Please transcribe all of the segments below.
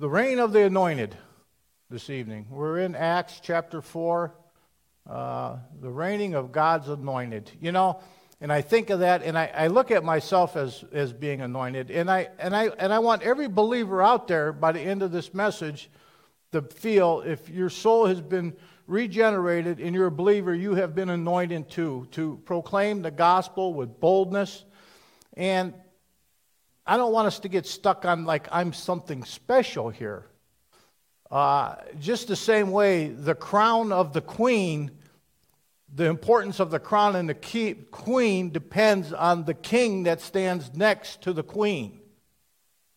the reign of the anointed this evening. We're in Acts chapter 4, uh, the reigning of God's anointed. You know, and I think of that, and I, I, look at myself as, as being anointed, and I, and, I, and I want every believer out there by the end of this message to feel if your soul has been regenerated and you're a believer, you have been anointed too, to proclaim the gospel with boldness. And I don't want us to get stuck on like I'm something special here. Uh, just the same way, the crown of the queen, the importance of the crown and the key, queen depends on the king that stands next to the queen.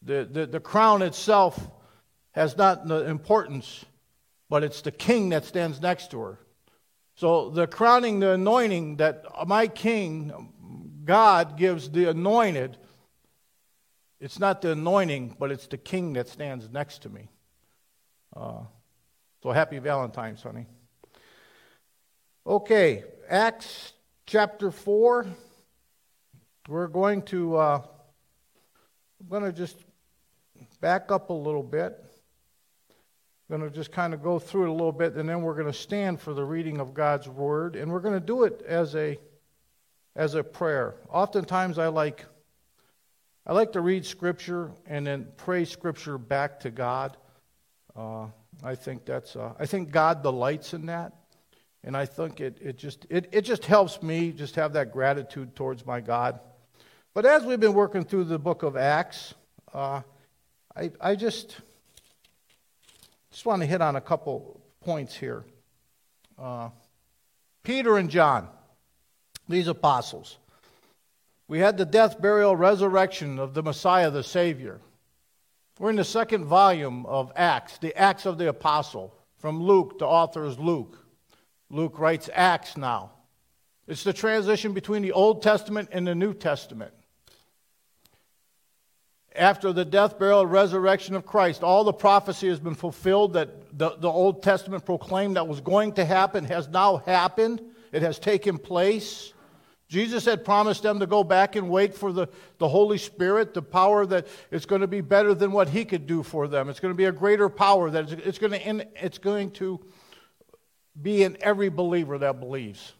The, the, the crown itself has not the importance, but it's the king that stands next to her. So the crowning, the anointing that my king, God, gives the anointed it's not the anointing, but it's the king that stands next to me. Uh, so happy Valentine's, honey. Okay, Acts chapter 4. We're going to, uh, I'm going to just back up a little bit. I'm going to just kind of go through it a little bit, and then we're going to stand for the reading of God's word, and we're going to do it as a as a prayer. Oftentimes, I like I like to read Scripture and then pray Scripture back to God. Uh, I think that's. Uh, I think God delights in that, and I think it, it just it, it just helps me just have that gratitude towards my God. But as we've been working through the book of Acts, uh, I I just just want to hit on a couple points here. Uh, Peter and John, these apostles. We had the death, burial, resurrection of the Messiah, the Savior. We're in the second volume of Acts, the Acts of the Apostle. From Luke, the author is Luke. Luke writes Acts now. It's the transition between the Old Testament and the New Testament. After the death, burial, resurrection of Christ, all the prophecy has been fulfilled that the, the Old Testament proclaimed that was going to happen has now happened. It has taken place. Jesus had promised them to go back and wait for the, the Holy Spirit, the power that it's going to be better than what He could do for them. It's going to be a greater power that it's, it's going, to, it's going to be in every believer that believes.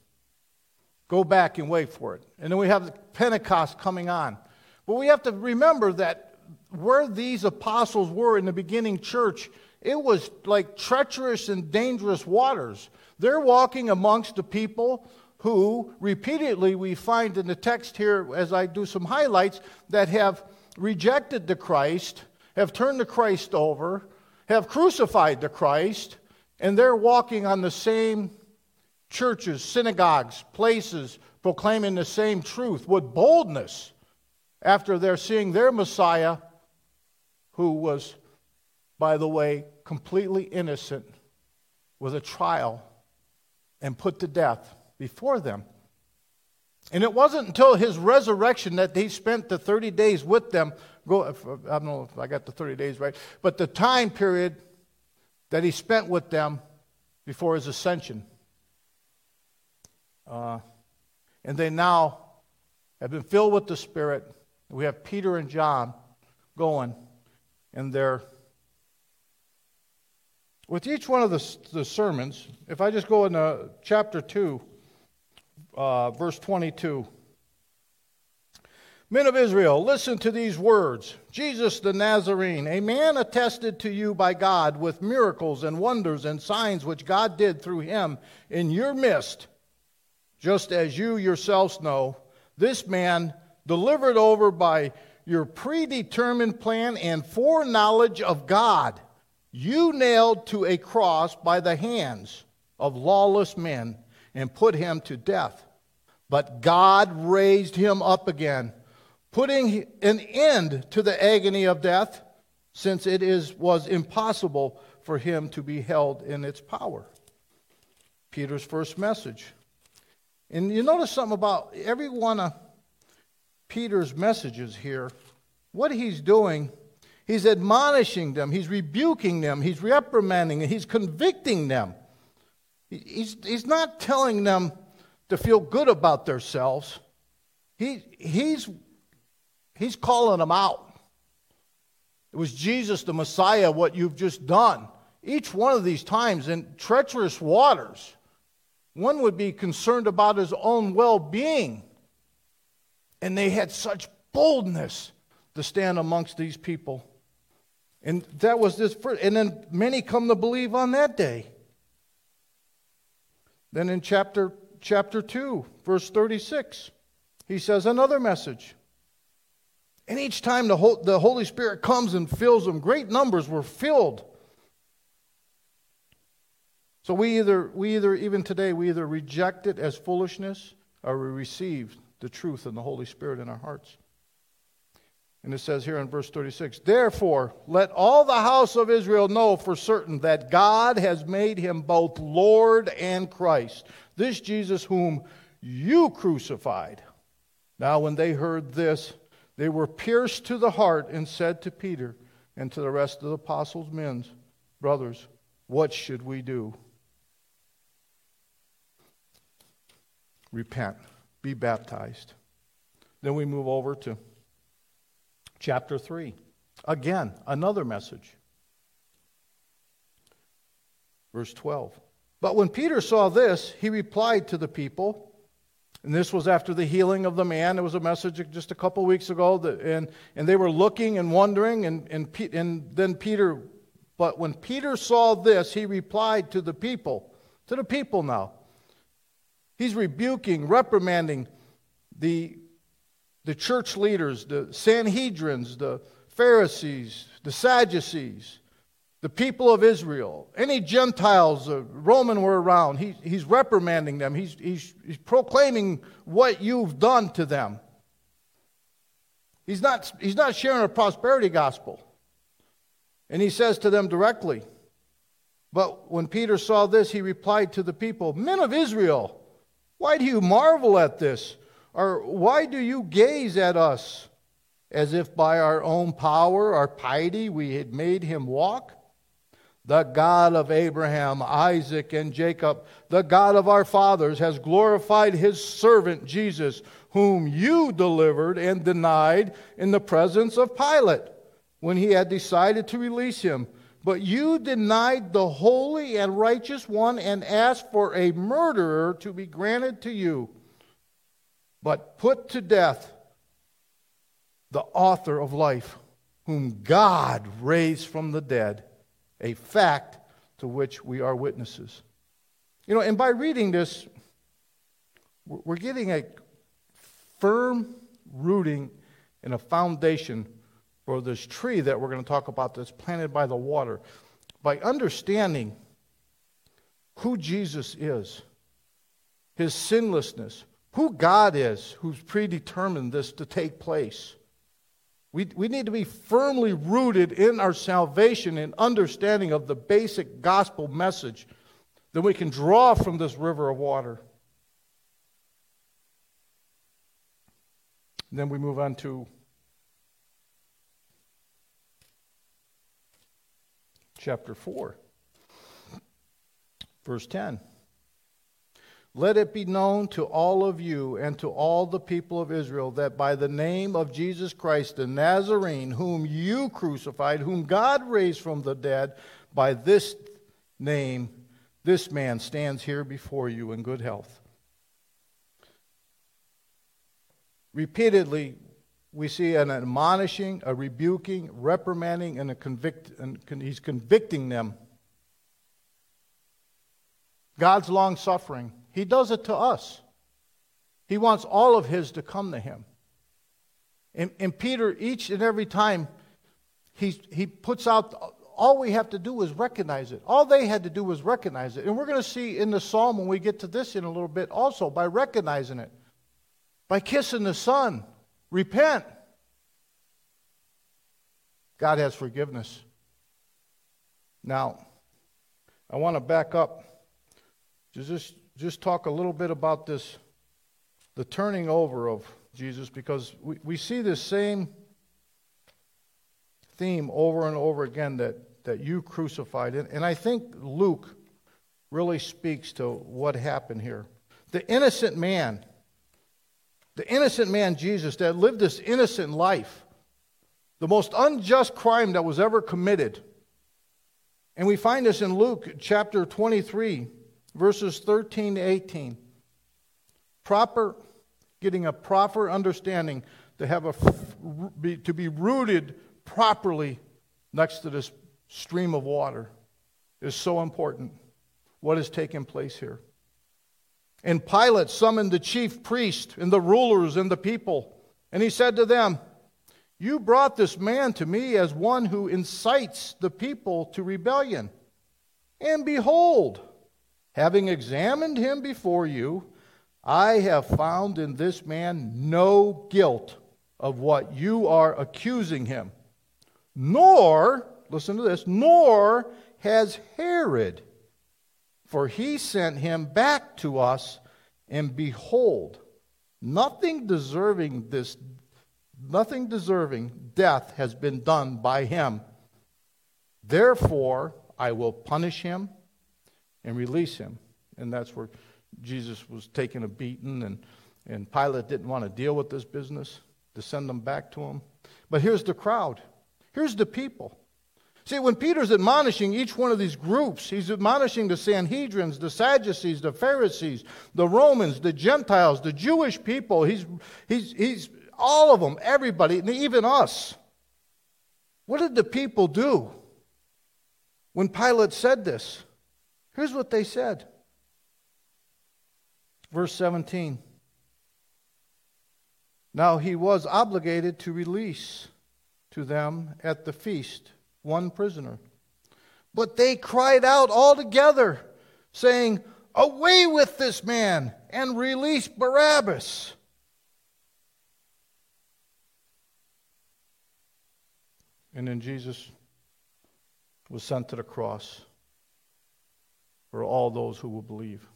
Go back and wait for it. And then we have Pentecost coming on. But we have to remember that where these apostles were in the beginning church, it was like treacherous and dangerous waters. They're walking amongst the people who repeatedly we find in the text here, as I do some highlights, that have rejected the Christ, have turned the Christ over, have crucified the Christ, and they're walking on the same churches, synagogues, places, proclaiming the same truth with boldness after they're seeing their Messiah, who was, by the way, completely innocent, with a trial and put to death before them. And it wasn't until his resurrection that he spent the 30 days with them. Go, I don't know if I got the 30 days right, but the time period that he spent with them before his ascension. Uh, and they now have been filled with the Spirit. We have Peter and John going, and they're with each one of the, the sermons. If I just go into chapter 2, uh, verse 22. Men of Israel, listen to these words. Jesus the Nazarene, a man attested to you by God with miracles and wonders and signs which God did through him in your midst, just as you yourselves know, this man delivered over by your predetermined plan and foreknowledge of God, you nailed to a cross by the hands of lawless men and put him to death. But God raised him up again, putting an end to the agony of death, since it is, was impossible for him to be held in its power. Peter's first message. And you notice something about every one of Peter's messages here. What he's doing, he's admonishing them, he's rebuking them, he's reprimanding, and he's convicting them. He's, he's not telling them to feel good about themselves. He, he's, he's calling them out. It was Jesus the Messiah, what you've just done. Each one of these times in treacherous waters, one would be concerned about his own well being. And they had such boldness to stand amongst these people. And that was this first, and then many come to believe on that day. Then in chapter chapter 2, verse 36, he says another message. And each time the, the Holy Spirit comes and fills them, great numbers were filled. So we either, we either, even today, we either reject it as foolishness or we receive the truth and the Holy Spirit in our hearts. And it says here in verse 36 Therefore, let all the house of Israel know for certain that God has made him both Lord and Christ, this Jesus whom you crucified. Now, when they heard this, they were pierced to the heart and said to Peter and to the rest of the apostles' men, Brothers, what should we do? Repent, be baptized. Then we move over to chapter 3. Again, another message. Verse 12. But when Peter saw this, he replied to the people, and this was after the healing of the man. It was a message just a couple weeks ago, that, and, and they were looking and wondering, and, and, and then Peter, but when Peter saw this, he replied to the people, to the people now. He's rebuking, reprimanding the the church leaders, the Sanhedrins, the Pharisees, the Sadducees, the people of Israel, any Gentiles, uh, Roman were around, he, he's reprimanding them. He's, he's, he's proclaiming what you've done to them. He's not, he's not sharing a prosperity gospel. And he says to them directly, but when Peter saw this, he replied to the people, Men of Israel, why do you marvel at this? Or why do you gaze at us as if by our own power or piety we had made him walk? The God of Abraham, Isaac, and Jacob, the God of our fathers, has glorified his servant Jesus, whom you delivered and denied in the presence of Pilate when he had decided to release him. But you denied the holy and righteous one and asked for a murderer to be granted to you but put to death the author of life, whom God raised from the dead, a fact to which we are witnesses. You know, and by reading this, we're getting a firm rooting and a foundation for this tree that we're going to talk about that's planted by the water. By understanding who Jesus is, his sinlessness, who God is who's predetermined this to take place. We, we need to be firmly rooted in our salvation and understanding of the basic gospel message that we can draw from this river of water. And then we move on to chapter 4, verse 10. Let it be known to all of you and to all the people of Israel that by the name of Jesus Christ the Nazarene, whom you crucified, whom God raised from the dead, by this name, this man stands here before you in good health. Repeatedly, we see an admonishing, a rebuking, reprimanding, and a convict, and he's convicting them. God's long suffering he does it to us. He wants all of his to come to him. And, and Peter, each and every time, he, he puts out, all we have to do is recognize it. All they had to do was recognize it. And we're going to see in the psalm when we get to this in a little bit also by recognizing it, by kissing the Son. Repent. God has forgiveness. Now, I want to back up. Just just talk a little bit about this, the turning over of Jesus, because we, we see this same theme over and over again that, that you crucified. And, and I think Luke really speaks to what happened here. The innocent man, the innocent man, Jesus, that lived this innocent life, the most unjust crime that was ever committed. And we find this in Luke chapter 23, verses 13 to 18. Proper, getting a proper understanding to have a to be rooted properly next to this stream of water is so important. What is taking place here? And Pilate summoned the chief priest and the rulers and the people, and he said to them, You brought this man to me as one who incites the people to rebellion. And behold, having examined him before you, I have found in this man no guilt of what you are accusing him. Nor, listen to this, nor has Herod for he sent him back to us, and behold, nothing deserving this nothing deserving death has been done by him. Therefore, I will punish him and release him. And that's where Jesus was taking a beating, and, and Pilate didn't want to deal with this business to send them back to him. But here's the crowd. Here's the people. See, when Peter's admonishing each one of these groups, he's admonishing the Sanhedrins, the Sadducees, the Pharisees, the Romans, the Gentiles, the Jewish people. He's, he's, he's all of them, everybody, and even us. What did the people do when Pilate said this? Here's what they said. Verse 17. Now he was obligated to release to them at the feast one prisoner. But they cried out all together, saying, Away with this man and release Barabbas. And then Jesus was sent to the cross for all those who will believe.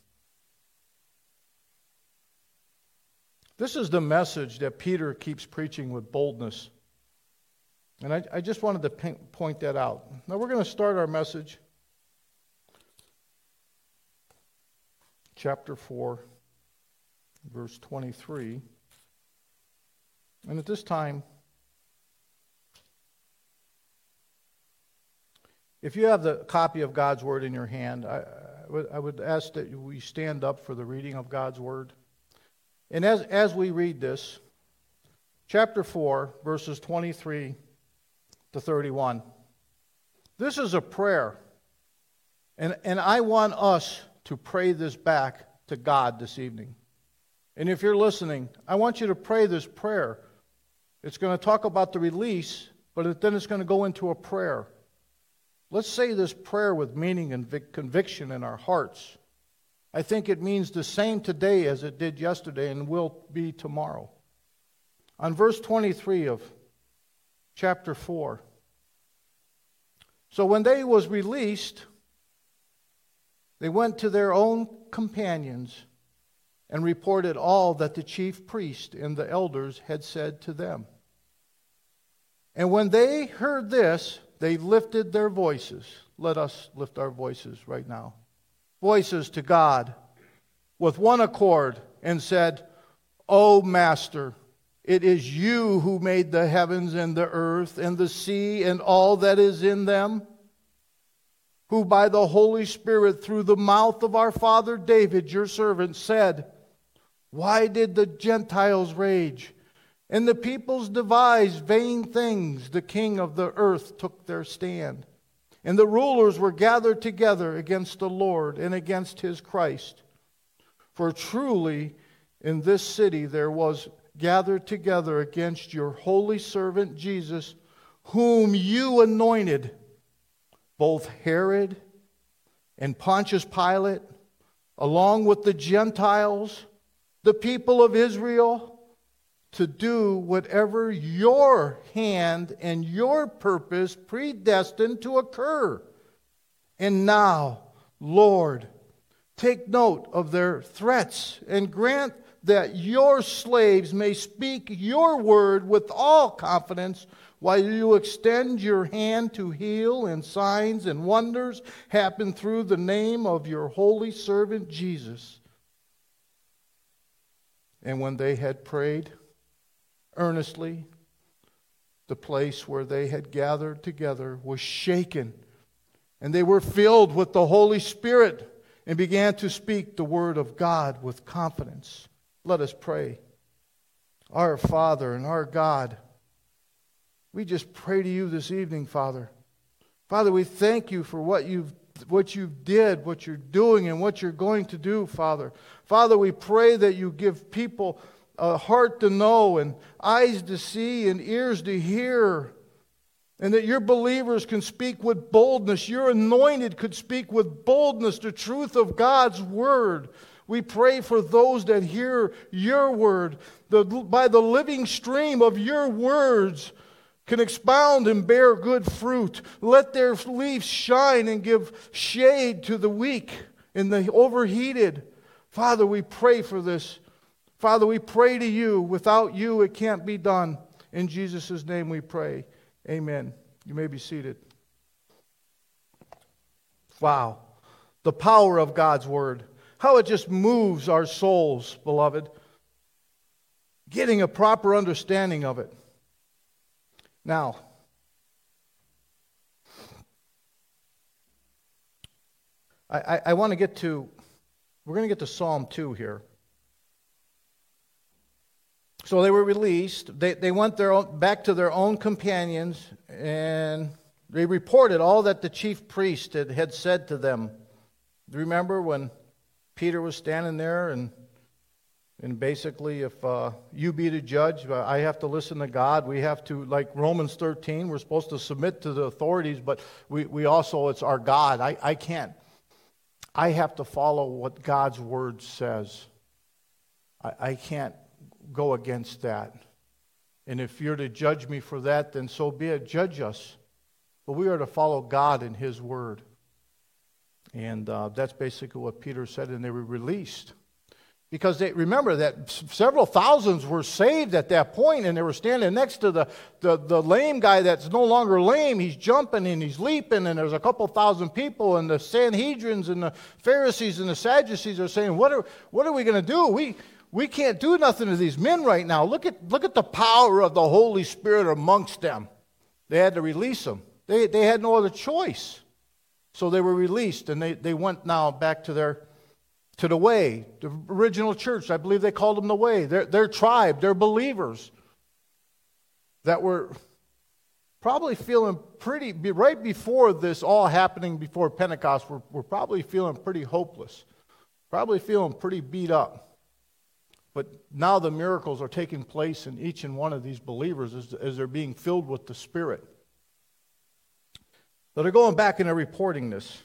This is the message that Peter keeps preaching with boldness and I, I just wanted to point that out. Now we're going to start our message. Chapter 4, verse 23. And at this time, if you have the copy of God's Word in your hand, I, I, would, I would ask that we stand up for the reading of God's Word. And as, as we read this, chapter 4, verses 23 to 31. This is a prayer. And, and I want us to pray this back to God this evening. And if you're listening, I want you to pray this prayer. It's going to talk about the release, but then it's going to go into a prayer. Let's say this prayer with meaning and conviction in our hearts. I think it means the same today as it did yesterday and will be tomorrow. On verse 23 of chapter 4. So when they was released, they went to their own companions and reported all that the chief priest and the elders had said to them. And when they heard this, they lifted their voices. Let us lift our voices right now. Voices to God with one accord and said, O Master, it is you who made the heavens and the earth and the sea and all that is in them, who by the Holy Spirit, through the mouth of our father David, your servant, said, Why did the Gentiles rage? And the peoples devised vain things. The king of the earth took their stand. And the rulers were gathered together against the Lord and against his Christ. For truly in this city there was gathered together against your holy servant Jesus, whom you anointed, both Herod and Pontius Pilate, along with the Gentiles, the people of Israel, to do whatever your hand and your purpose predestined to occur. And now, Lord, take note of their threats and grant that your slaves may speak your word with all confidence while you extend your hand to heal, and signs and wonders happen through the name of your holy servant Jesus. And when they had prayed earnestly, the place where they had gathered together was shaken, and they were filled with the Holy Spirit and began to speak the word of God with confidence. Let us pray. Our Father and our God, we just pray to you this evening, Father. Father, we thank you for what you've what you did, what you're doing, and what you're going to do, Father. Father, we pray that you give people a heart to know, and eyes to see, and ears to hear, and that your believers can speak with boldness. Your anointed could speak with boldness the truth of God's word. We pray for those that hear your word, the, by the living stream of your words can expound and bear good fruit. Let their leaves shine and give shade to the weak and the overheated. Father, we pray for this. Father, we pray to you. Without you, it can't be done. In Jesus' name we pray. Amen. You may be seated. Wow. The power of God's word. How it just moves our souls, beloved. Getting a proper understanding of it. Now, I, I, I want to get to, we're going to get to Psalm 2 here. So they were released. They, they went their own, back to their own companions and they reported all that the chief priest had, had said to them. Remember when Peter was standing there and and basically, if uh, you be the judge, uh, I have to listen to God. We have to, like Romans 13, we're supposed to submit to the authorities, but we, we also, it's our God. I, I can't. I have to follow what God's word says. I, I can't go against that. And if you're to judge me for that, then so be it. Judge us. But we are to follow God and His word. And uh, that's basically what Peter said, and they were released. Because they, remember that several thousands were saved at that point, and they were standing next to the, the, the, lame guy that's no longer lame. He's jumping and he's leaping, and there's a couple thousand people, and the Sanhedrins and the Pharisees and the Sadducees are saying, What are, what are we going to do? We, we can't do nothing to these men right now. Look at, look at the power of the Holy Spirit amongst them. They had to release them, they, they had no other choice. So they were released, and they, they went now back to their to the way, the original church. I believe they called them the way. Their, their tribe, their believers that were probably feeling pretty, right before this all happening before Pentecost, were, were probably feeling pretty hopeless, probably feeling pretty beat up. But now the miracles are taking place in each and one of these believers as, as they're being filled with the Spirit. So they're going back and they're reporting this.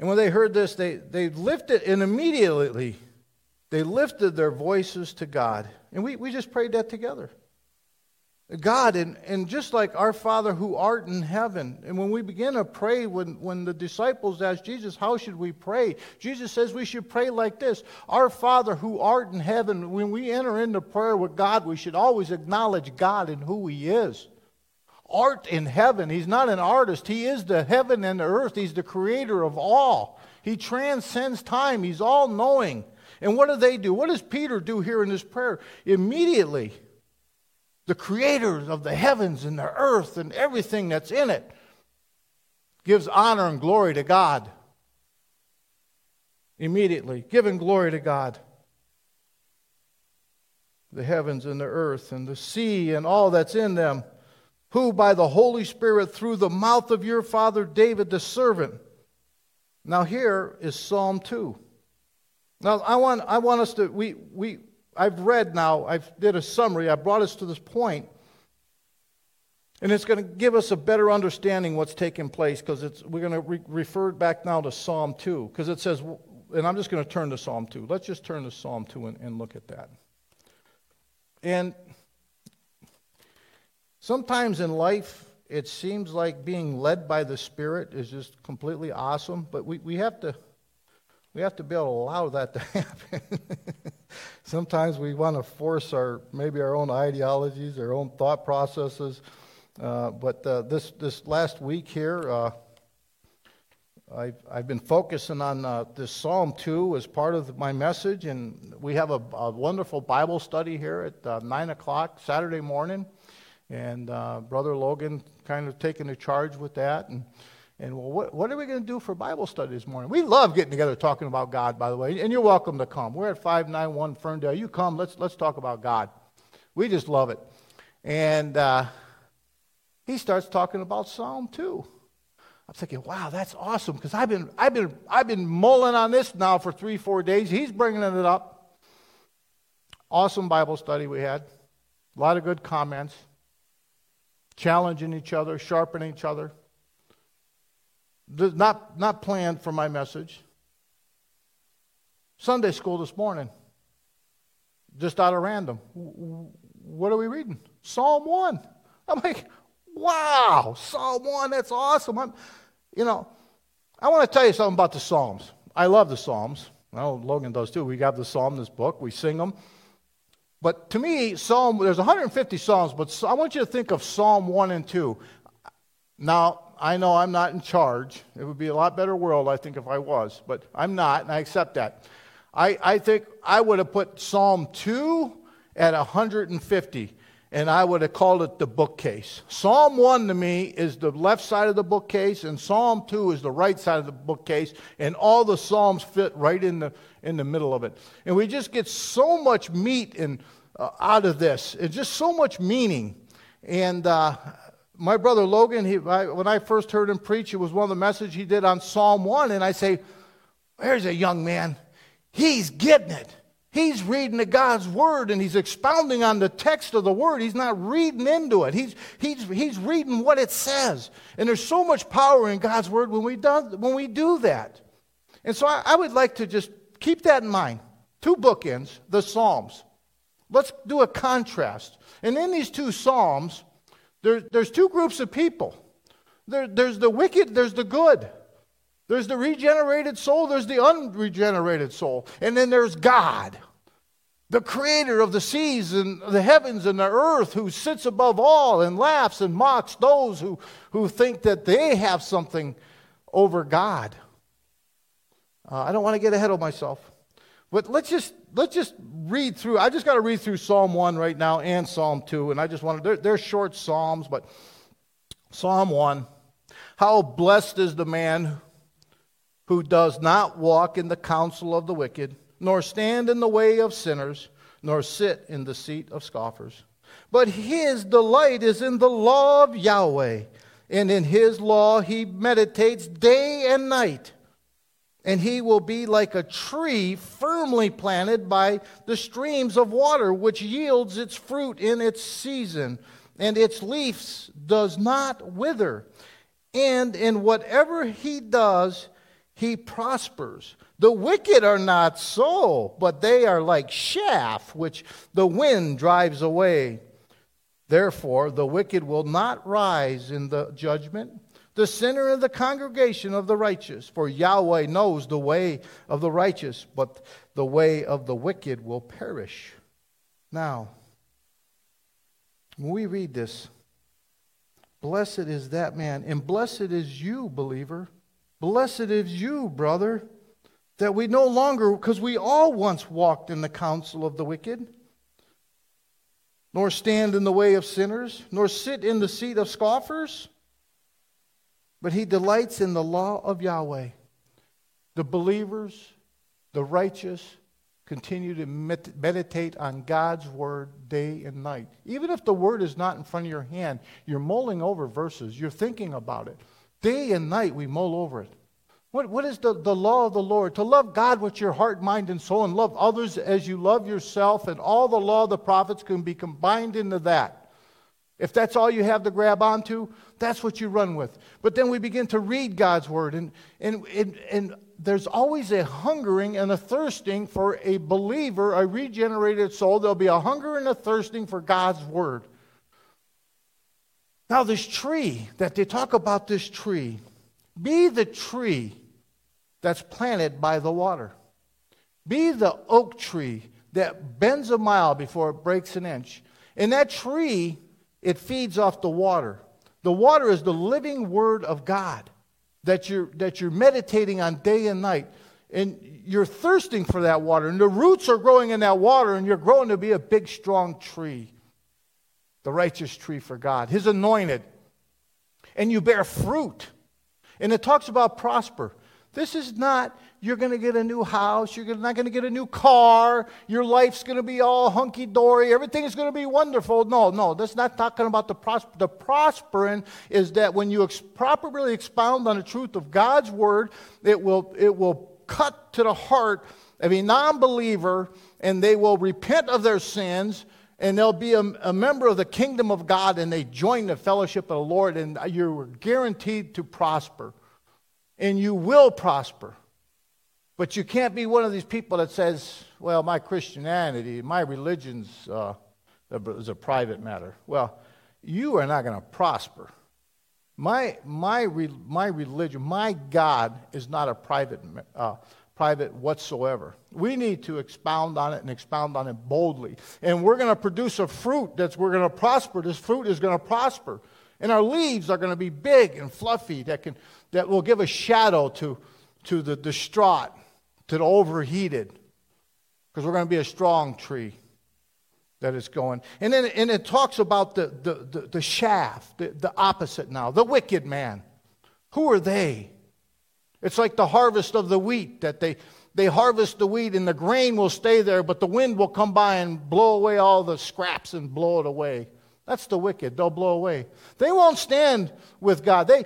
And when they heard this, they, they lifted, and immediately they lifted their voices to God. And we, we just prayed that together. God, and, and just like our Father who art in heaven, and when we begin to pray, when, when the disciples asked Jesus, How should we pray? Jesus says we should pray like this Our Father who art in heaven, when we enter into prayer with God, we should always acknowledge God and who He is art in heaven. He's not an artist. He is the heaven and the earth. He's the creator of all. He transcends time. He's all knowing. And what do they do? What does Peter do here in this prayer? Immediately, the creator of the heavens and the earth and everything that's in it gives honor and glory to God. Immediately, giving glory to God. The heavens and the earth and the sea and all that's in them who by the Holy Spirit through the mouth of your father David the servant. Now here is Psalm 2. Now I want, I want us to, we, we, I've read now, I've did a summary, I brought us to this point, and it's going to give us a better understanding what's taking place because we're going to re- refer back now to Psalm 2 because it says, and I'm just going to turn to Psalm 2. Let's just turn to Psalm 2 and, and look at that. And Sometimes in life, it seems like being led by the Spirit is just completely awesome, but we, we have to we have to be able to allow that to happen. Sometimes we want to force our maybe our own ideologies, our own thought processes. Uh, but uh, this this last week here, uh, I've I've been focusing on uh, this Psalm two as part of my message, and we have a, a wonderful Bible study here at uh, nine o'clock Saturday morning. And uh, Brother Logan kind of taking the charge with that. And, and well, what, what are we going to do for Bible study this morning? We love getting together talking about God, by the way. And you're welcome to come. We're at 591 Ferndale. You come, let's, let's talk about God. We just love it. And uh, he starts talking about Psalm 2. I'm thinking, wow, that's awesome because I've been, I've, been, I've been mulling on this now for three, four days. He's bringing it up. Awesome Bible study we had. A lot of good comments, challenging each other, sharpening each other. Not, not planned for my message. Sunday school this morning, just out of random. What are we reading? Psalm 1. I'm like, wow, Psalm 1, that's awesome. I'm, you know, I want to tell you something about the Psalms. I love the Psalms. Well, Logan does too. We got the Psalm, this book, we sing them. But to me, Psalm, there's 150 Psalms, but I want you to think of Psalm 1 and 2. Now, I know I'm not in charge. It would be a lot better world, I think, if I was, but I'm not, and I accept that. I, I think I would have put Psalm 2 at 150 and I would have called it the bookcase. Psalm 1 to me is the left side of the bookcase, and Psalm 2 is the right side of the bookcase, and all the Psalms fit right in the, in the middle of it. And we just get so much meat in, uh, out of this, it's just so much meaning. And uh, my brother Logan, he, I, when I first heard him preach, it was one of the messages he did on Psalm 1, and I say, There's a young man, he's getting it. He's reading the God's word and he's expounding on the text of the word. He's not reading into it. He's, he's, he's reading what it says. And there's so much power in God's word when we do, when we do that. And so I, I would like to just keep that in mind. Two bookends, the Psalms. Let's do a contrast. And in these two Psalms, there, there's two groups of people. There, there's the wicked, there's the good. There's the regenerated soul, there's the unregenerated soul. And then there's God, the creator of the seas and the heavens and the earth, who sits above all and laughs and mocks those who, who think that they have something over God. Uh, I don't want to get ahead of myself. But let's just let's just read through. I just got to read through Psalm 1 right now and Psalm 2. And I just want to, they're, they're short Psalms, but Psalm 1. How blessed is the man who does not walk in the counsel of the wicked, nor stand in the way of sinners, nor sit in the seat of scoffers. But his delight is in the law of Yahweh, and in his law he meditates day and night. And he will be like a tree firmly planted by the streams of water, which yields its fruit in its season, and its leaves does not wither. And in whatever he does, he prospers. The wicked are not so, but they are like chaff which the wind drives away. Therefore, the wicked will not rise in the judgment, the sinner in the congregation of the righteous. For Yahweh knows the way of the righteous, but the way of the wicked will perish. Now, when we read this, blessed is that man, and blessed is you, believer Blessed is you, brother, that we no longer, because we all once walked in the counsel of the wicked, nor stand in the way of sinners, nor sit in the seat of scoffers, but he delights in the law of Yahweh. The believers, the righteous, continue to meditate on God's word day and night. Even if the word is not in front of your hand, you're mulling over verses, you're thinking about it. Day and night we mull over it. What, what is the, the law of the Lord? To love God with your heart, mind, and soul, and love others as you love yourself, and all the law of the prophets can be combined into that. If that's all you have to grab onto, that's what you run with. But then we begin to read God's word, and, and, and, and there's always a hungering and a thirsting for a believer, a regenerated soul. There'll be a hunger and a thirsting for God's word. Now, this tree that they talk about, this tree, be the tree that's planted by the water. Be the oak tree that bends a mile before it breaks an inch. And that tree, it feeds off the water. The water is the living word of God that you're, that you're meditating on day and night. And you're thirsting for that water. And the roots are growing in that water, and you're growing to be a big, strong tree. the righteous tree for God, His anointed. And you bear fruit. And it talks about prosper. This is not, you're going to get a new house, you're not going to get a new car, your life's going to be all hunky dory, everything is going to be wonderful. No, no, that's not talking about the. The prospering is that when you ex- properly expound on the truth of God's word, it will, it will cut to the heart of a non believer and they will repent of their sins and they'll be a, a, member of the kingdom of God and they join the fellowship of the Lord and you're guaranteed to prosper and you will prosper. But you can't be one of these people that says, well, my Christianity, my religion's uh, is a private matter. Well, you are not going to prosper. My, my, my religion, my God is not a private, uh, private whatsoever. We need to expound on it and expound on it boldly. And we're going to produce a fruit that's we're going to prosper. This fruit is going to prosper. And our leaves are going to be big and fluffy that, can, that will give a shadow to, to the distraught, to the overheated, because we're going to be a strong tree that is going. And then and it talks about the, the, the, the shaft, the, the opposite now, the wicked man. Who are they? It's like the harvest of the wheat that they, they harvest the wheat and the grain will stay there, but the wind will come by and blow away all the scraps and blow it away. That's the wicked. They'll blow away. They won't stand with God. They,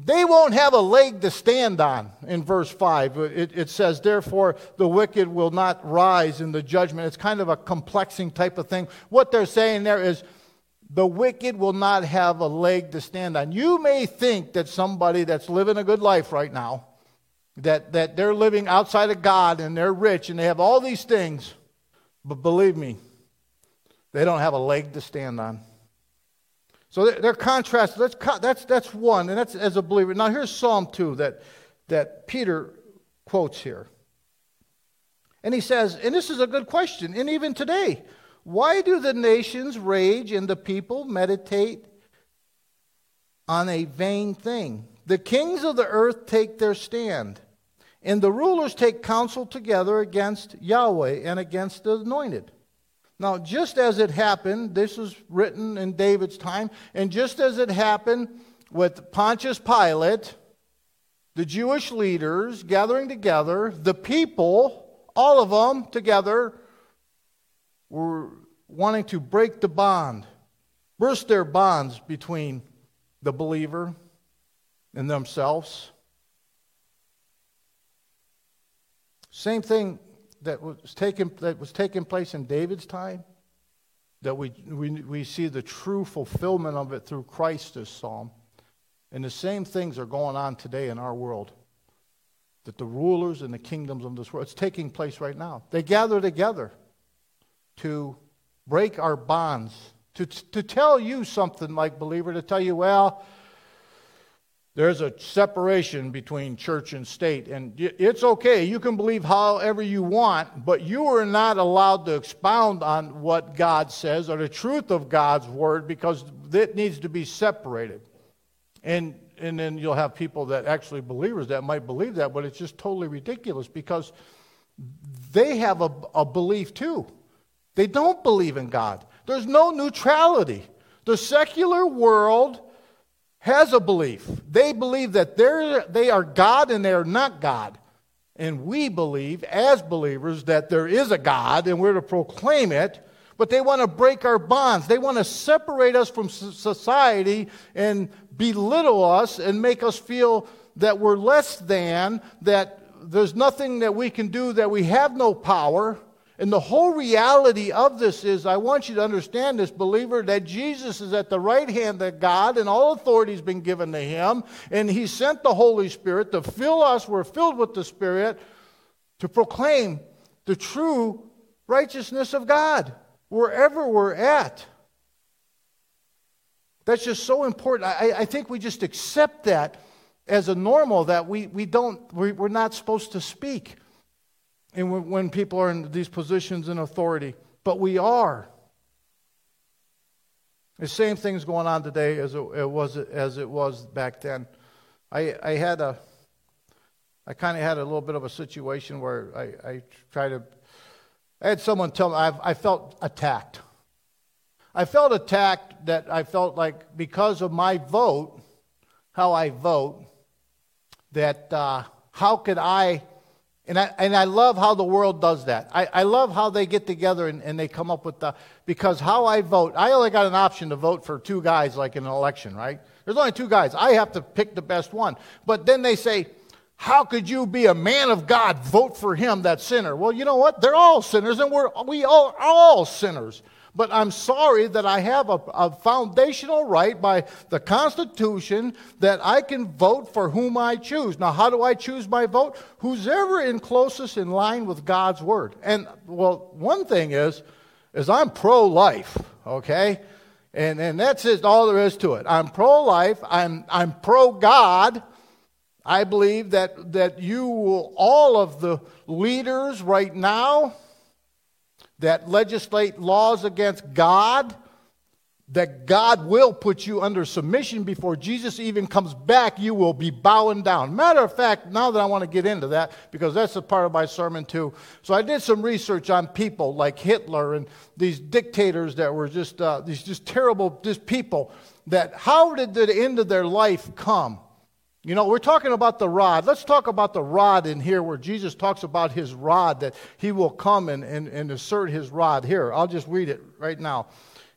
they won't have a leg to stand on in verse 5. It, it, says, Therefore, the wicked will not rise in the judgment. It's kind of a complexing type of thing. What they're saying there is, the wicked will not have a leg to stand on. You may think that somebody that's living a good life right now, that, that they're living outside of God and they're rich and they have all these things, but believe me, they don't have a leg to stand on. So they're, contrasted. That's, that's, that's one, and that's as a believer. Now here's Psalm 2 that, that Peter quotes here. And he says, and this is a good question, and even today, why do the nations rage and the people meditate on a vain thing? The kings of the earth take their stand, and the rulers take counsel together against Yahweh and against the anointed. Now, just as it happened, this was written in David's time, and just as it happened with Pontius Pilate, the Jewish leaders gathering together, the people, all of them together, were wanting to break the bond, burst their bonds between the believer and themselves. Same thing that was taking, that was taking place in David's time, that we, we, we see the true fulfillment of it through Christ, this psalm. And the same things are going on today in our world. That the rulers and the kingdoms of this world, it's taking place right now. They gather together to break our bonds, to, to tell you something like believer, to tell you, well, there's a separation between church and state. And it's okay. You can believe however you want, but you are not allowed to expound on what God says or the truth of God's word because it needs to be separated. And, and then you'll have people that actually believers that might believe that, but it's just totally ridiculous because they have a, a belief too. They don't believe in God. There's no neutrality. The secular world has a belief. They believe that they're, they are God and they are not God. And we believe, as believers, that there is a God and we're to proclaim it, but they want to break our bonds. They want to separate us from society and belittle us and make us feel that we're less than, that there's nothing that we can do, that we have no power. And the whole reality of this is I want you to understand this, believer, that Jesus is at the right hand of God and all authority has been given to him. And he sent the Holy Spirit to fill us. We're filled with the Spirit to proclaim the true righteousness of God wherever we're at. That's just so important. I, I think we just accept that as a normal that we, we don't, we, we're not supposed to speak and when people are in these positions in authority, but we are. The same thing's going on today as it, was as it was back then. I, I had a, I kind of had a little bit of a situation where I, I tried to, I had someone tell me I, I felt attacked. I felt attacked that I felt like because of my vote, how I vote, that uh, how could I, and I, and I love how the world does that. I, I love how they get together and, and they come up with the, because how I vote, I only got an option to vote for two guys like in an election, right? There's only two guys. I have to pick the best one. But then they say, how could you be a man of God, vote for him, that sinner? Well, you know what? They're all sinners, and we're, we are all sinners. But I'm sorry that I have a, a, foundational right by the Constitution that I can vote for whom I choose. Now, how do I choose my vote? Who's ever in closest in line with God's word. And well, one thing is, is I'm pro-life, okay? And, and that's just all there is to it. I'm pro-life. I'm, I'm pro-God. I believe that, that you will, all of the leaders right now, that legislate laws against God, that God will put you under submission before Jesus even comes back, you will be bowing down. Matter of fact, now that I want to get into that, because that's a part of my sermon too. So I did some research on people like Hitler and these dictators that were just, uh, these just terrible just people, that how did the end of their life come? You know, we're talking about the rod. Let's talk about the rod in here where Jesus talks about his rod, that he will come and, and, and assert his rod. Here, I'll just read it right now.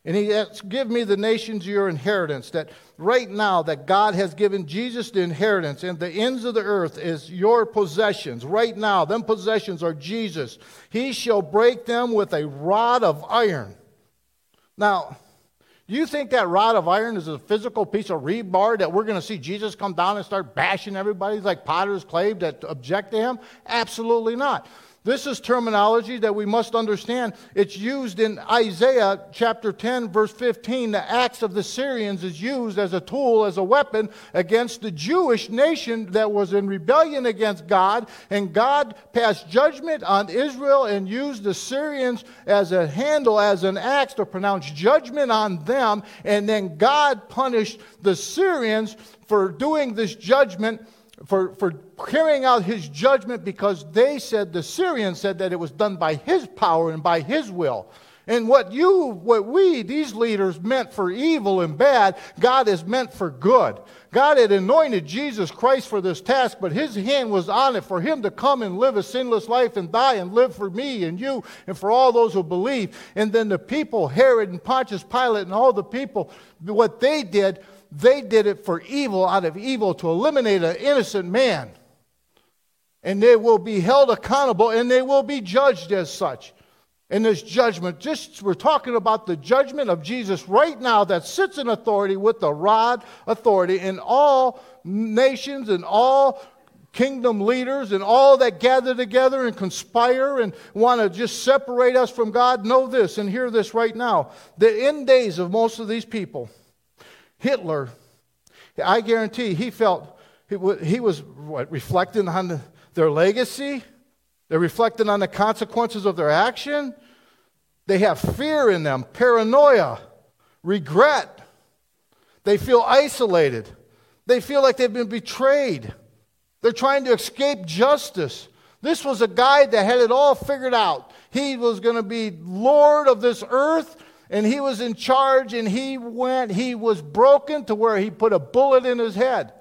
And he asks, Give me the nations your inheritance. That right now, that God has given Jesus the inheritance, and the ends of the earth is your possessions. Right now, them possessions are Jesus. He shall break them with a rod of iron. Now, you think that rod of iron is a physical piece of rebar that we're going to see Jesus come down and start bashing everybody like potter's clay that object to him? Absolutely not. This is terminology that we must understand. It's used in Isaiah chapter 10, verse 15. The axe of the Syrians is used as a tool, as a weapon against the Jewish nation that was in rebellion against God. And God passed judgment on Israel and used the Syrians as a handle, as an axe to pronounce judgment on them. And then God punished the Syrians for doing this judgment for, for carrying out his judgment because they said, the Syrians said that it was done by his power and by his will. And what you, what we, these leaders, meant for evil and bad, God has meant for good. God had anointed Jesus Christ for this task, but his hand was on it for him to come and live a sinless life and die and live for me and you and for all those who believe. And then the people, Herod and Pontius Pilate and all the people, what they did they did it for evil out of evil to eliminate an innocent man. And they will be held accountable and they will be judged as such. In this judgment, just we're talking about the judgment of Jesus right now that sits in authority with the rod authority in all nations and all kingdom leaders and all that gather together and conspire and want to just separate us from God. Know this and hear this right now. The end days of most of these people Hitler, I guarantee he felt he was what, reflecting on their legacy. They're reflecting on the consequences of their action. They have fear in them, paranoia, regret. They feel isolated. They feel like they've been betrayed. They're trying to escape justice. This was a guy that had it all figured out. He was going to be Lord of this earth and he was in charge and he went, he was broken to where he put a bullet in his head.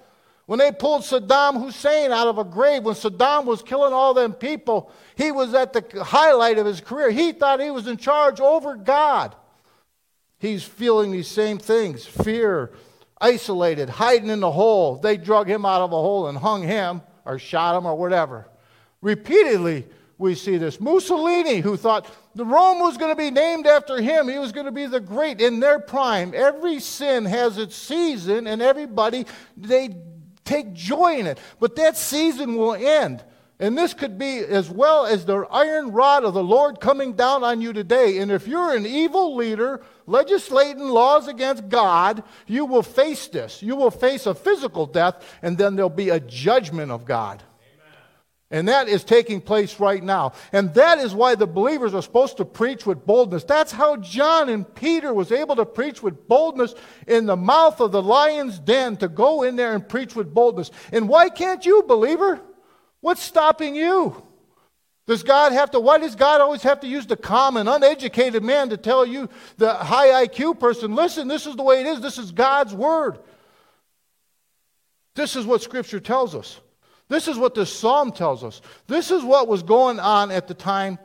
When they pulled Saddam Hussein out of a grave, when Saddam was killing all them people, he was at the highlight of his career. He thought he was in charge over God. He's feeling these same things fear, isolated, hiding in the hole. They drug him out of a hole and hung him or shot him or whatever. Repeatedly, we see this. Mussolini, who thought Rome was going to be named after him, he was going to be the great in their prime. Every sin has its season, and everybody, they take joy in it. But that season will end. And this could be as well as the iron rod of the Lord coming down on you today. And if you're an evil leader legislating laws against God, you will face this. You will face a physical death, and then there'll be a judgment of God. And that is taking place right now. And that is why the believers are supposed to preach with boldness. That's how John and Peter was able to preach with boldness in the mouth of the lion's den to go in there and preach with boldness. And why can't you, believer? What's stopping you? Does God have to, why does God always have to use the common, uneducated man to tell you, the high IQ person, listen, this is the way it is, this is God's word? This is what Scripture tells us. This is what the psalm tells us. This is what was going on at the time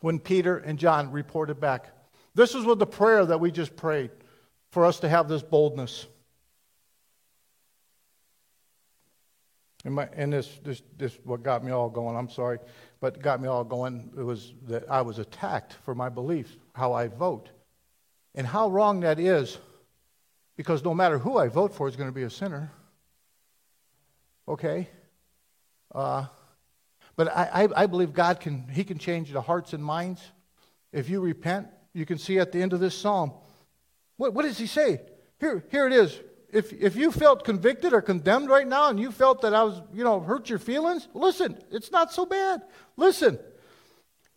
when Peter and John reported back. This is what the prayer that we just prayed for us to have this boldness. And, my, and this, this, this, what got me all going, I'm sorry, but got me all going, it was that I was attacked for my beliefs, how I vote. And how wrong that is, because no matter who I vote for is going to be a sinner. Okay? Uh, but I, I, I believe God can, He can change the hearts and minds. If you repent, you can see at the end of this psalm. What, what does He say? Here, here it is if, if you felt convicted or condemned right now and you felt that I was, you know, hurt your feelings, listen, it's not so bad. Listen.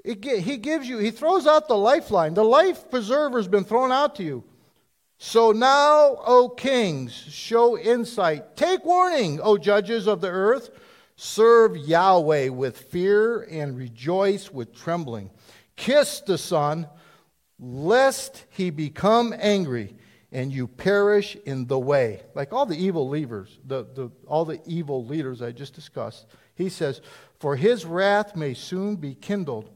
It, he gives you, he throws out the lifeline. The life preserver has been thrown out to you. So now, O kings, show insight. Take warning, O judges of the earth. Serve Yahweh with fear and rejoice with trembling. Kiss the Son, lest he become angry and you perish in the way. Like all the evil leaders, the, the, all the evil leaders I just discussed. He says, For his wrath may soon be kindled.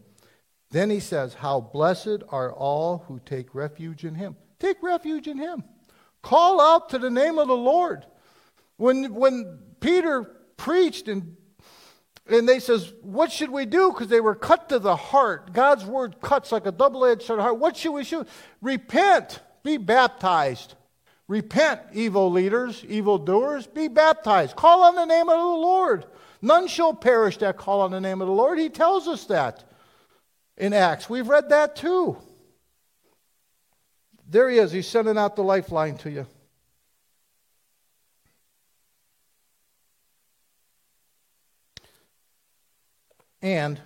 Then he says, How blessed are all who take refuge in him. Take refuge in him. Call out to the name of the Lord. When, when Peter preached and and they says, what should we do? Because they were cut to the heart. God's word cuts like a double-edged sword. What should we do? Repent. Be baptized. Repent, evil leaders, evil doers. Be baptized. Call on the name of the Lord. None shall perish that call on the name of the Lord. He tells us that in Acts. We've read that too. There he is. He's sending out the lifeline to you. And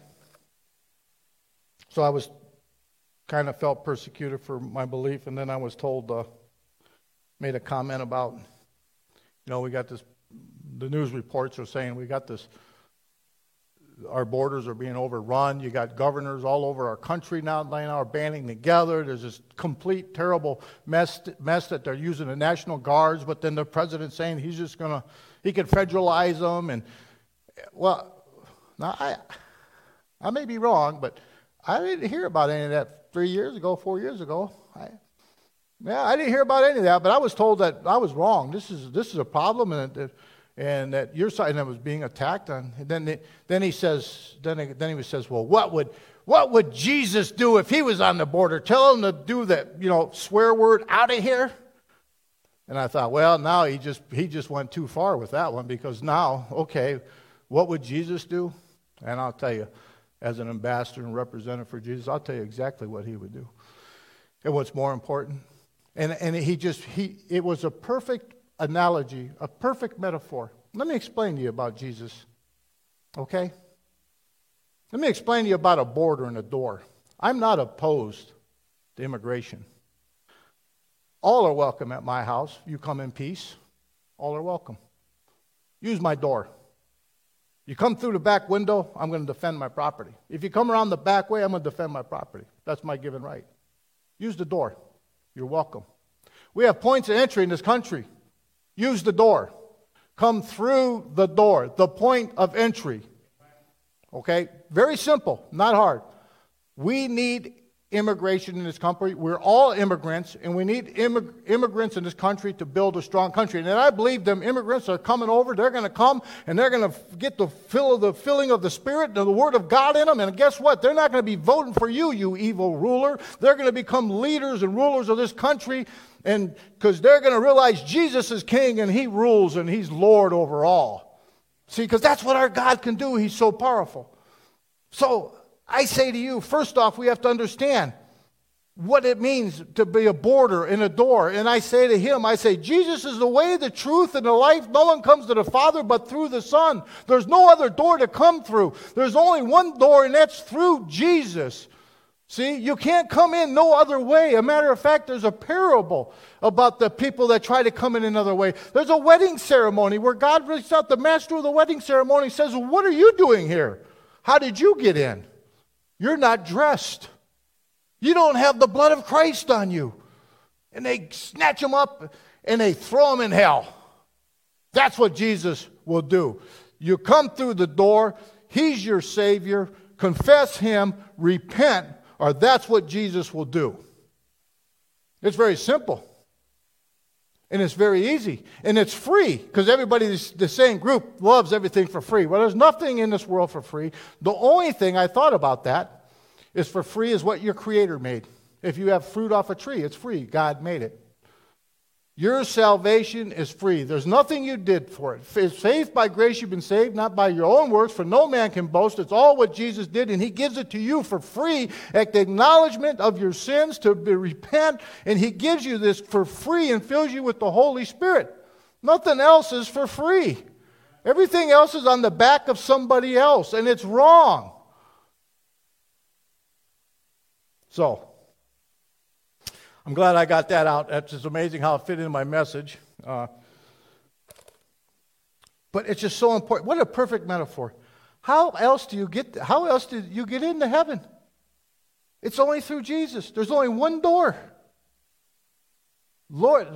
so I was kind of felt persecuted for my belief, and then I was told, uh, made a comment about, you know, we got this, the news reports are saying we got this, our borders are being overrun. You got governors all over our country now, now are banding together. There's this complete terrible mess, mess that they're using the National Guards, but then the president's saying he's just going to, he can federalize them. And, well, now I, I may be wrong, but I didn't hear about any of that three years ago, four years ago. I, yeah, I didn't hear about any of that, but I was told that I was wrong. This is, this is a problem, and that, and that your side was being attacked. And then, then he says, then he, then he says, well, what would, what would Jesus do if he was on the border? Tell him to do that, you know, swear word out of here. And I thought, well, now he just he just went too far with that one because now, okay, what would Jesus do? And I'll tell you, as an ambassador and representative for Jesus, I'll tell you exactly what he would do. And what's more important, and, and he just, he, it was a perfect analogy, a perfect metaphor. Let me explain to you about Jesus, okay? Let me explain to you about a border and a door. I'm not opposed to immigration. All are welcome at my house. You come in peace, all are welcome. Use my door. You come through the back window, I'm going to defend my property. If you come around the back way, I'm going to defend my property. That's my given right. Use the door. You're welcome. We have points of entry in this country. Use the door. Come through the door, the point of entry. Okay? Very simple, not hard. We need immigration in this country. We're all immigrants, and we need immig- immigrants in this country to build a strong country. And I believe them immigrants are coming over. They're going to come, and they're going to get the fill of the filling of the Spirit and the Word of God in them. And guess what? They're not going to be voting for you, you evil ruler. They're going to become leaders and rulers of this country, and because they're going to realize Jesus is King and He rules and He's Lord over all. See, because that's what our God can do. He's so powerful. So I say to you, first off, we have to understand what it means to be a border and a door. And I say to him, I say, Jesus is the way, the truth, and the life. No one comes to the Father but through the Son. There's no other door to come through. There's only one door, and that's through Jesus. See, you can't come in no other way. A matter of fact, there's a parable about the people that try to come in another way. There's a wedding ceremony where God reaches out, the master of the wedding ceremony says, What are you doing here? How did you get in? You're not dressed. You don't have the blood of Christ on you. And they snatch him up and they throw him in hell. That's what Jesus will do. You come through the door, he's your Savior, confess him, repent, or that's what Jesus will do. It's very simple. And it's very easy. And it's free because everybody, the same group, loves everything for free. Well, there's nothing in this world for free. The only thing I thought about that is for free is what your Creator made. If you have fruit off a tree, it's free. God made it. Your salvation is free. There's nothing you did for it. It's faith by grace you've been saved, not by your own works, for no man can boast. It's all what Jesus did, and He gives it to you for free at the acknowledgement of your sins to repent, and He gives you this for free and fills you with the Holy Spirit. Nothing else is for free. Everything else is on the back of somebody else, and it's wrong. So, I'm glad I got that out. It's just amazing how it fit into my message. Uh, but it's just so important. What a perfect metaphor. How else do you get? How else did you get into heaven? It's only through Jesus. There's only one door. Lord,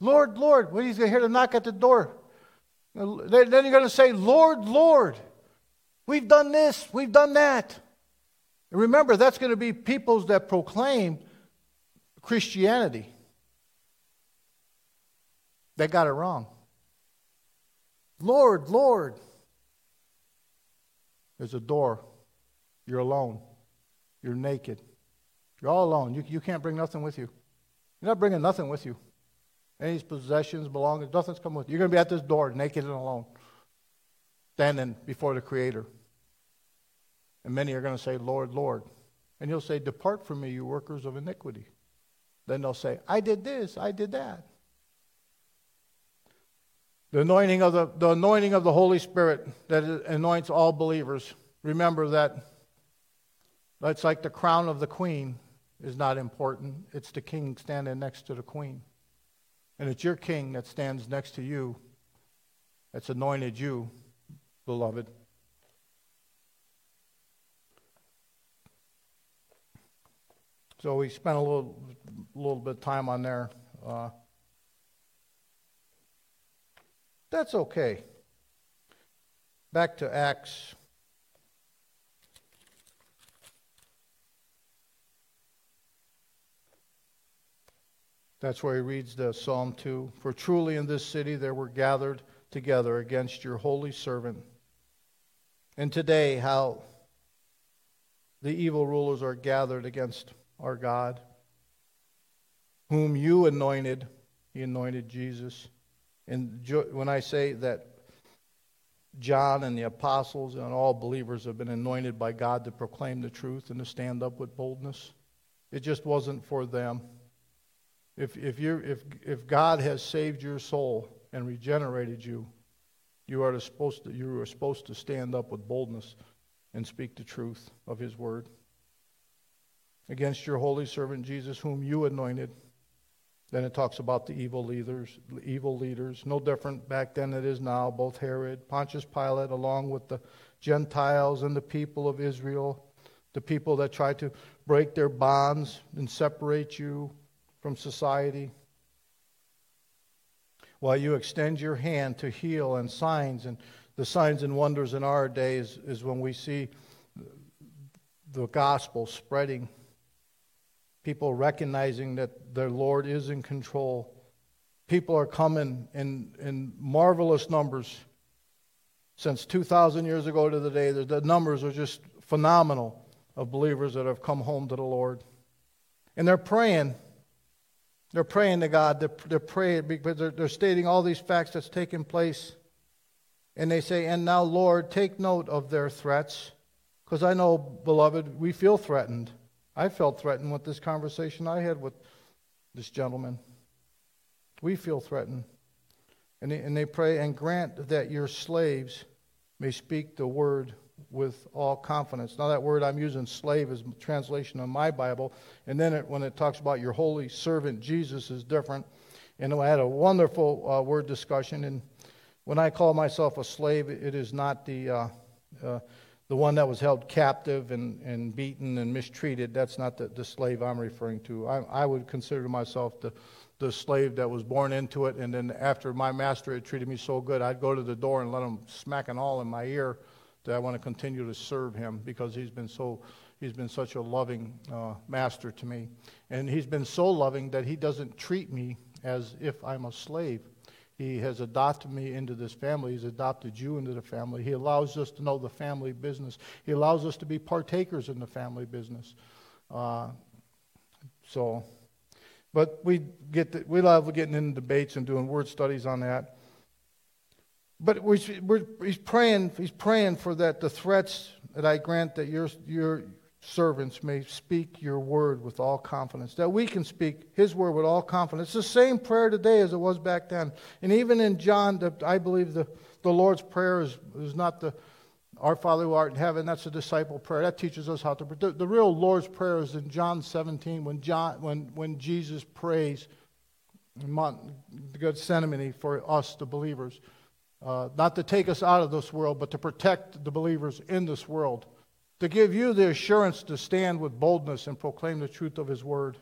Lord, Lord. Well, he's going to hear the knock at the door. Then you're going to say, Lord, Lord. We've done this. We've done that. And remember, that's going to be peoples that proclaim Christianity. They got it wrong. Lord, Lord. There's a door. You're alone. You're naked. You're all alone. You, you can't bring nothing with you. You're not bringing nothing with you. Any possessions, belongings, nothing's coming with you. You're going to be at this door, naked and alone, standing before the Creator. And many are going to say, Lord, Lord. And he'll say, Depart from me, you workers of iniquity. Then they'll say, I did this, I did that. The anointing of the, the anointing of the Holy Spirit that anoints all believers. Remember that that's like the crown of the queen is not important. It's the king standing next to the queen. And it's your king that stands next to you that's anointed you, beloved. So we spent a little, little bit of time on there. Uh, that's okay. Back to Acts. That's where he reads the Psalm 2. For truly in this city there were gathered together against your holy servant. And today, how the evil rulers are gathered against our God, whom you anointed. He anointed Jesus. And when I say that John and the apostles and all believers have been anointed by God to proclaim the truth and to stand up with boldness, it just wasn't for them. If, if, you if, if God has saved your soul and regenerated you, you are, supposed to, you are supposed to stand up with boldness and speak the truth of His word against your holy servant Jesus, whom you anointed. Then it talks about the evil leaders, evil leaders, no different back then than it is now, both Herod, Pontius Pilate, along with the Gentiles and the people of Israel, the people that try to break their bonds and separate you from society. While you extend your hand to heal and signs, and the signs and wonders in our days is when we see the gospel spreading people recognizing that their Lord is in control. People are coming in, in marvelous numbers. Since 2,000 years ago to the day, the numbers are just phenomenal of believers that have come home to the Lord. And they're praying. They're praying to God. They're, they're praying because they're, they're stating all these facts that's taking place. And they say, And now, Lord, take note of their threats. Because I know, beloved, we feel threatened. I felt threatened with this conversation I had with this gentleman. We feel threatened. And they, and they pray, and grant that your slaves may speak the word with all confidence. Now, that word I'm using, slave, is translation of my Bible. And then it, when it talks about your holy servant Jesus, is different. And I had a wonderful uh, word discussion. And when I call myself a slave, it is not the, uh, uh, the one that was held captive and, and beaten and mistreated, that's not the, the slave I'm referring to. I, I would consider myself the, the slave that was born into it, and then after my master had treated me so good, I'd go to the door and let him smack an awl in my ear that I want to continue to serve him because he's been so he's been such a loving uh, master to me, and he's been so loving that he doesn't treat me as if I'm a slave. He has adopted me into this family. He's adopted you into the family. He allows us to know the family business. He allows us to be partakers in the family business. Uh, so, but we get the, we love getting into debates and doing word studies on that. But we're he's praying. He's praying for that. The threats that I grant that your your servants may speak your word with all confidence, that we can speak his word with all confidence. It's the same prayer today as it was back then. And even in John, the, I believe the, the Lord's Prayer is, is not the Our Father who art in heaven, that's a disciple prayer. That teaches us how to pray. The, the real Lord's Prayer is in John 17 when, John, when, when Jesus prays in Mount Gethsemane for us, the believers. Uh, not to take us out of this world, but to protect the believers in this world to give you the assurance to stand with boldness and proclaim the truth of His Word.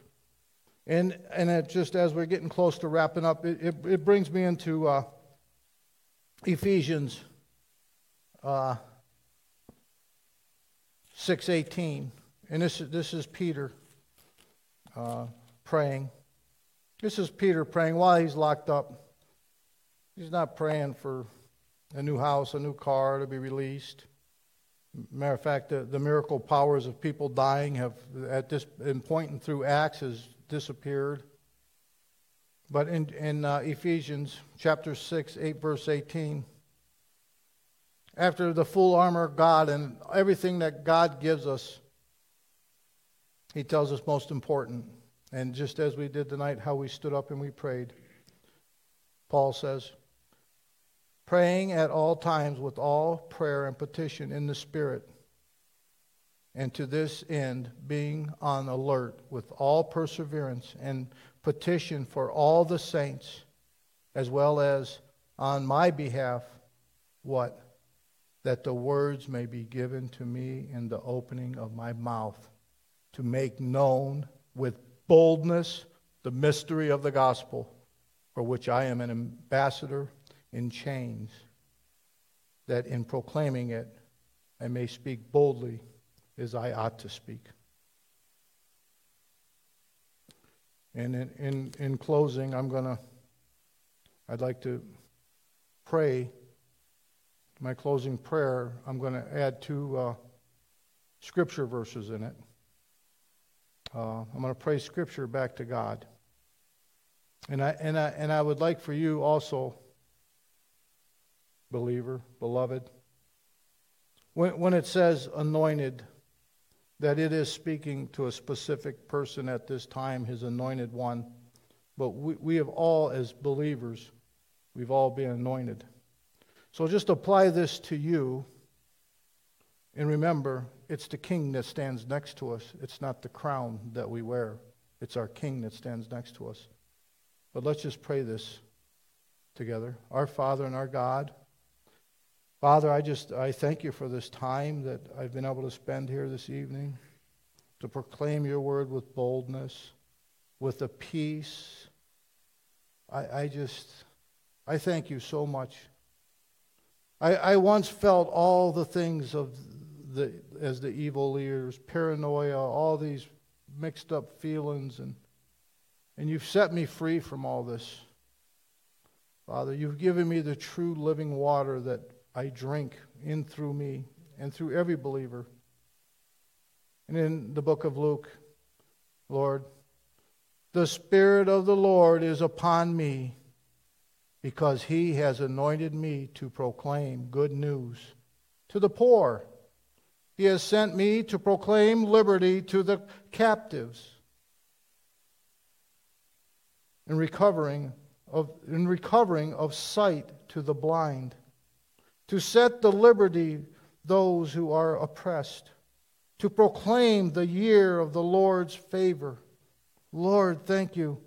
And, and it just as we're getting close to wrapping up, it, it, it brings me into uh, Ephesians uh, 6.18. And this, this is Peter uh, praying. This is Peter praying while he's locked up. He's not praying for a new house, a new car to be released. Matter of fact, the, the miracle powers of people dying have, at this in pointing through Acts, has disappeared. But in, in uh, Ephesians chapter 6, 8, verse 18, after the full armor of God and everything that God gives us, he tells us most important. And just as we did tonight, how we stood up and we prayed, Paul says, praying at all times with all prayer and petition in the Spirit, and to this end being on alert with all perseverance and petition for all the saints, as well as on my behalf, what? That the words may be given to me in the opening of my mouth, to make known with boldness the mystery of the gospel, for which I am an ambassador in chains, that in proclaiming it I may speak boldly as I ought to speak. And in, in, in closing, I'm going to, I'd like to pray. My closing prayer, I'm going to add two uh, scripture verses in it. Uh, I'm going to pray scripture back to God. And I, and, I, and I would like for you also believer, beloved. When, when it says anointed, that it is speaking to a specific person at this time, his anointed one. But we, we have all, as believers, we've all been anointed. So just apply this to you. And remember, it's the king that stands next to us. It's not the crown that we wear, it's our king that stands next to us. But let's just pray this together. Our Father and our God, Father, I just I thank you for this time that I've been able to spend here this evening to proclaim your word with boldness, with a peace. I, I just I thank you so much. I, I once felt all the things of the as the evil leaders, paranoia, all these mixed up feelings and and you've set me free from all this. Father, you've given me the true living water that I drink in through me and through every believer. And in the book of Luke, Lord, the Spirit of the Lord is upon me because he has anointed me to proclaim good news to the poor. He has sent me to proclaim liberty to the captives and recovering of, in recovering of sight to the blind to set the liberty those who are oppressed, to proclaim the year of the Lord's favor. Lord, thank you.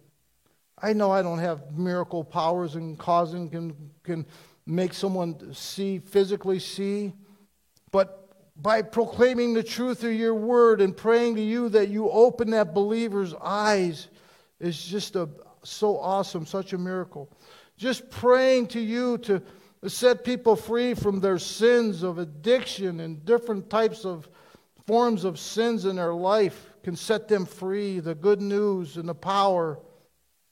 I know I don't have miracle powers and causing can, can make someone see, physically see, but by proclaiming the truth of your word and praying to you that you open that believer's eyes is just a, so awesome, such a miracle. Just praying to you to set people free from their sins of addiction and different types of forms of sins in their life can set them free. The good news and the power.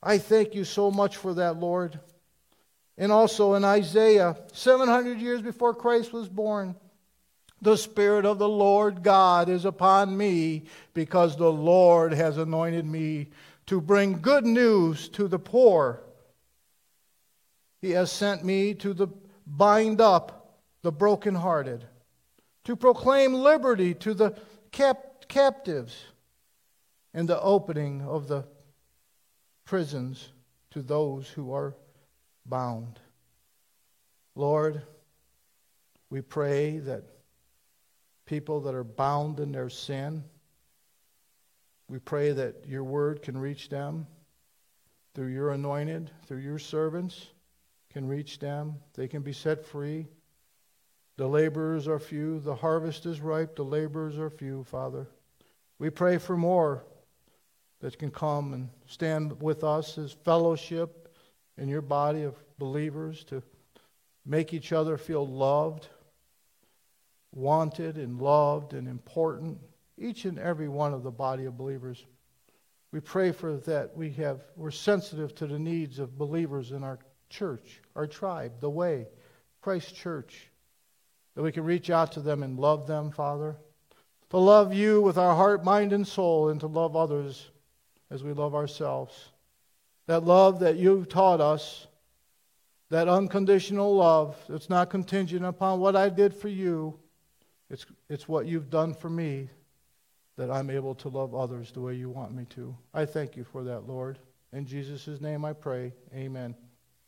I thank you so much for that, Lord. And also in Isaiah, 700 years before Christ was born, the Spirit of the Lord God is upon me because the Lord has anointed me to bring good news to the poor. He has sent me to the, bind up the brokenhearted, to proclaim liberty to the cap- captives, and the opening of the prisons to those who are bound. Lord, we pray that people that are bound in their sin, we pray that your word can reach them through your anointed, through your servants, can reach them. They can be set free. The laborers are few. The harvest is ripe. The laborers are few, Father. We pray for more that can come and stand with us as fellowship in your body of believers to make each other feel loved, wanted, and loved and important. Each and every one of the body of believers. We pray for that we have we're sensitive to the needs of believers in our church, our tribe, the way, Christ Church. That we can reach out to them and love them, Father. To love you with our heart, mind, and soul, and to love others as we love ourselves. That love that you've taught us, that unconditional love that's not contingent upon what I did for you, it's, it's what you've done for me that I'm able to love others the way you want me to. I thank you for that, Lord. In Jesus' name I pray. Amen.